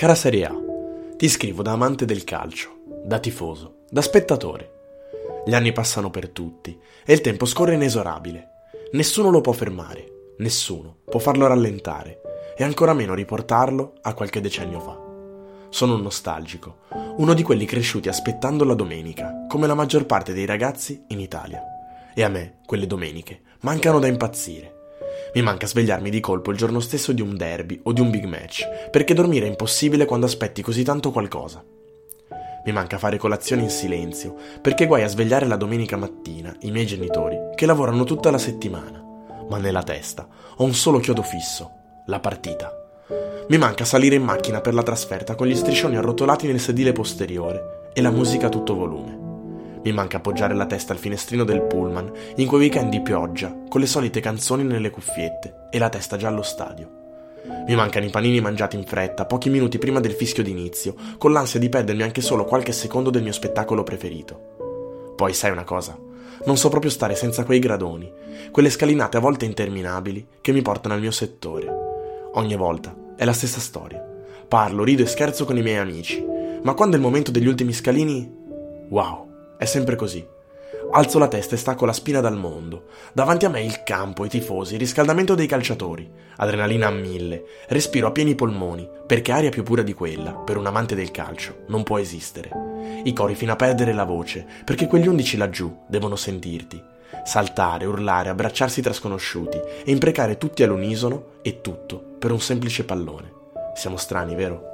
Cara Serie A, ti scrivo da amante del calcio, da tifoso, da spettatore. Gli anni passano per tutti e il tempo scorre inesorabile. Nessuno lo può fermare, nessuno può farlo rallentare e ancora meno riportarlo a qualche decennio fa. Sono un nostalgico, uno di quelli cresciuti aspettando la domenica, come la maggior parte dei ragazzi in Italia. E a me, quelle domeniche, mancano da impazzire. Mi manca svegliarmi di colpo il giorno stesso di un derby o di un big match, perché dormire è impossibile quando aspetti così tanto qualcosa. Mi manca fare colazione in silenzio, perché guai a svegliare la domenica mattina i miei genitori, che lavorano tutta la settimana. Ma nella testa ho un solo chiodo fisso, la partita. Mi manca salire in macchina per la trasferta con gli striscioni arrotolati nel sedile posteriore e la musica a tutto volume. Mi manca appoggiare la testa al finestrino del pullman in quei weekend di pioggia, con le solite canzoni nelle cuffiette e la testa già allo stadio. Mi mancano i panini mangiati in fretta, pochi minuti prima del fischio d'inizio, con l'ansia di perdermi anche solo qualche secondo del mio spettacolo preferito. Poi sai una cosa? Non so proprio stare senza quei gradoni, quelle scalinate a volte interminabili che mi portano al mio settore. Ogni volta è la stessa storia. Parlo, rido e scherzo con i miei amici, ma quando è il momento degli ultimi scalini, wow, è sempre così. Alzo la testa e stacco la spina dal mondo. Davanti a me il campo, i tifosi, il riscaldamento dei calciatori. Adrenalina a mille. Respiro a pieni polmoni, perché aria più pura di quella, per un amante del calcio, non può esistere. I cori fino a perdere la voce, perché quegli undici laggiù devono sentirti. Saltare, urlare, abbracciarsi tra sconosciuti e imprecare tutti all'unisono e tutto per un semplice pallone. Siamo strani, vero?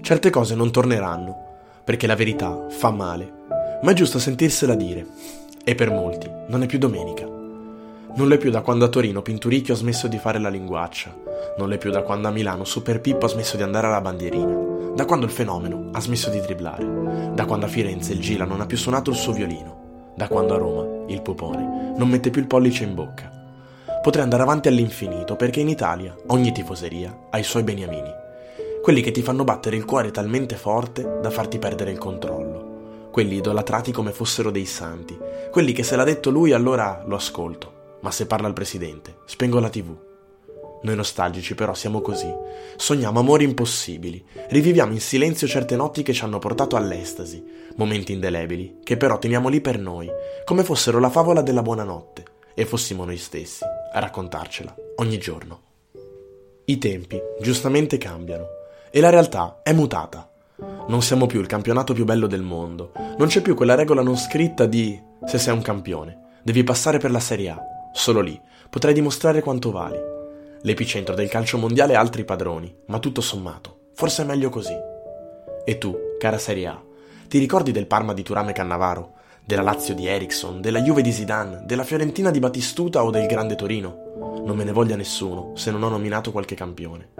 Certe cose non torneranno, perché la verità fa male, ma è giusto sentirsela dire. E per molti non è più domenica. Non l'è più da quando a Torino Pinturicchio ha smesso di fare la linguaccia, non l'è più da quando a Milano Super Pippo ha smesso di andare alla bandierina, da quando il fenomeno ha smesso di driblare, da quando a Firenze il Gila non ha più suonato il suo violino, da quando a Roma il Pupone non mette più il pollice in bocca. Potrei andare avanti all'infinito perché in Italia ogni tifoseria ha i suoi beniamini quelli che ti fanno battere il cuore talmente forte da farti perdere il controllo, quelli idolatrati come fossero dei santi, quelli che se l'ha detto lui allora lo ascolto, ma se parla il presidente spengo la tv. Noi nostalgici però siamo così, sogniamo amori impossibili, riviviamo in silenzio certe notti che ci hanno portato all'estasi, momenti indelebili che però teniamo lì per noi, come fossero la favola della buonanotte, e fossimo noi stessi a raccontarcela ogni giorno. I tempi giustamente cambiano e la realtà è mutata. Non siamo più il campionato più bello del mondo. Non c'è più quella regola non scritta di se sei un campione, devi passare per la Serie A. Solo lì potrai dimostrare quanto vali. L'epicentro del calcio mondiale ha altri padroni, ma tutto sommato, forse è meglio così. E tu, cara Serie A, ti ricordi del Parma di Turame Cannavaro? Della Lazio di Ericsson, della Juve di Zidane, della Fiorentina di Battistuta o del Grande Torino? Non me ne voglia nessuno se non ho nominato qualche campione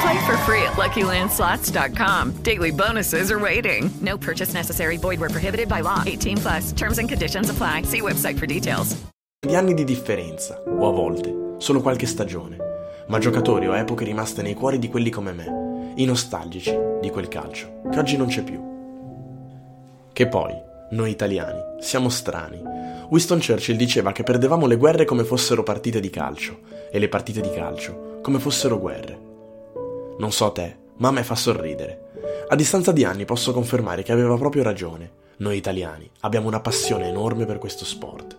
Play for free at LuckyLandSlots.com. Daily bonuses are waiting. No purchase necessary. Void were prohibited by law. 18 plus. Terms and conditions apply. See website for details. Di anni di differenza, o a volte solo qualche stagione, ma giocatori o epoche rimaste nei cuori di quelli come me, i nostalgici di quel calcio, che oggi non c'è più. Che poi, noi italiani, siamo strani. Winston Churchill diceva che perdevamo le guerre come fossero partite di calcio, e le partite di calcio come fossero guerre. Non so te, ma a me fa sorridere. A distanza di anni posso confermare che aveva proprio ragione. Noi italiani abbiamo una passione enorme per questo sport.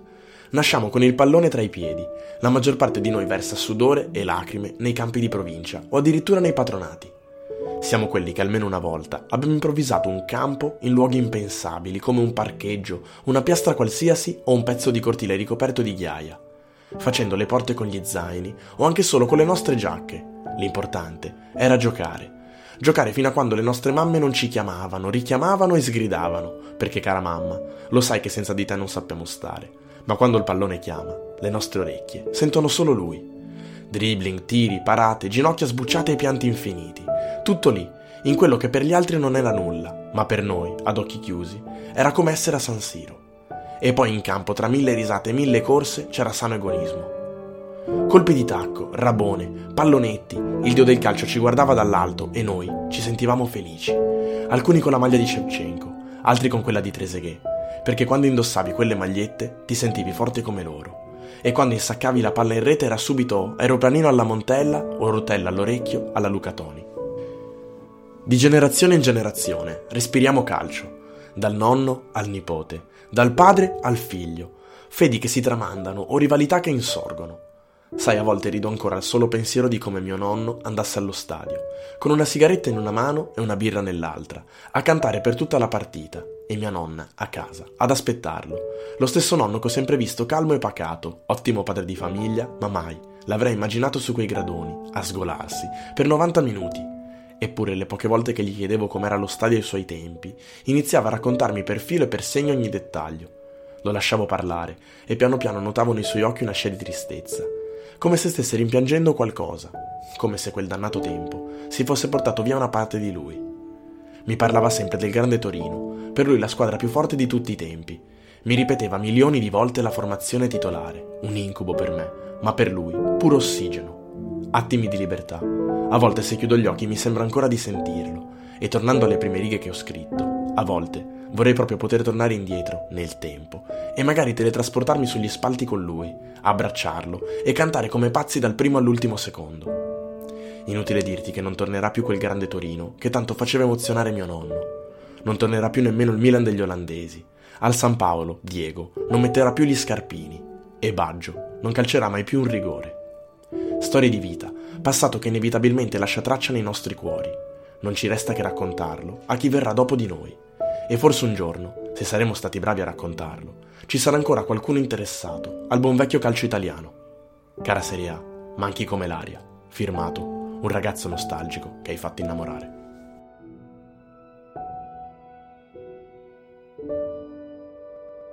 Nasciamo con il pallone tra i piedi. La maggior parte di noi versa sudore e lacrime nei campi di provincia o addirittura nei patronati. Siamo quelli che almeno una volta abbiamo improvvisato un campo in luoghi impensabili come un parcheggio, una piastra qualsiasi o un pezzo di cortile ricoperto di ghiaia, facendo le porte con gli zaini o anche solo con le nostre giacche. L'importante era giocare. Giocare fino a quando le nostre mamme non ci chiamavano, richiamavano e sgridavano, perché cara mamma, lo sai che senza di te non sappiamo stare ma quando il pallone chiama, le nostre orecchie sentono solo lui. Dribbling, tiri, parate, ginocchia sbucciate e pianti infiniti. Tutto lì, in quello che per gli altri non era nulla, ma per noi, ad occhi chiusi, era come essere a San Siro. E poi in campo, tra mille risate e mille corse, c'era sano egoismo. Colpi di tacco, rabone, pallonetti, il dio del calcio ci guardava dall'alto e noi ci sentivamo felici. Alcuni con la maglia di Shevchenko, altri con quella di Trezeguet, perché quando indossavi quelle magliette ti sentivi forte come loro. E quando insaccavi la palla in rete era subito aeroplanino alla Montella o rotella all'orecchio alla Luca Toni. Di generazione in generazione respiriamo calcio, dal nonno al nipote, dal padre al figlio, fedi che si tramandano o rivalità che insorgono. Sai, a volte rido ancora al solo pensiero di come mio nonno andasse allo stadio, con una sigaretta in una mano e una birra nell'altra, a cantare per tutta la partita, e mia nonna a casa, ad aspettarlo. Lo stesso nonno che ho sempre visto calmo e pacato, ottimo padre di famiglia, ma mai l'avrei immaginato su quei gradoni, a sgolarsi, per 90 minuti. Eppure le poche volte che gli chiedevo com'era lo stadio ai suoi tempi, iniziava a raccontarmi per filo e per segno ogni dettaglio. Lo lasciavo parlare e piano piano notavo nei suoi occhi una scia di tristezza come se stesse rimpiangendo qualcosa, come se quel dannato tempo si fosse portato via una parte di lui. Mi parlava sempre del grande Torino, per lui la squadra più forte di tutti i tempi. Mi ripeteva milioni di volte la formazione titolare, un incubo per me, ma per lui puro ossigeno. Attimi di libertà. A volte se chiudo gli occhi mi sembra ancora di sentirlo, e tornando alle prime righe che ho scritto, a volte Vorrei proprio poter tornare indietro, nel tempo, e magari teletrasportarmi sugli spalti con lui, abbracciarlo e cantare come pazzi dal primo all'ultimo secondo. Inutile dirti che non tornerà più quel grande Torino che tanto faceva emozionare mio nonno. Non tornerà più nemmeno il Milan degli olandesi. Al San Paolo, Diego, non metterà più gli scarpini. E Baggio non calcerà mai più un rigore. Storie di vita, passato che inevitabilmente lascia traccia nei nostri cuori. Non ci resta che raccontarlo a chi verrà dopo di noi. E forse un giorno, se saremo stati bravi a raccontarlo, ci sarà ancora qualcuno interessato al buon vecchio calcio italiano. Cara Serie A, manchi come l'aria. Firmato, un ragazzo nostalgico che hai fatto innamorare.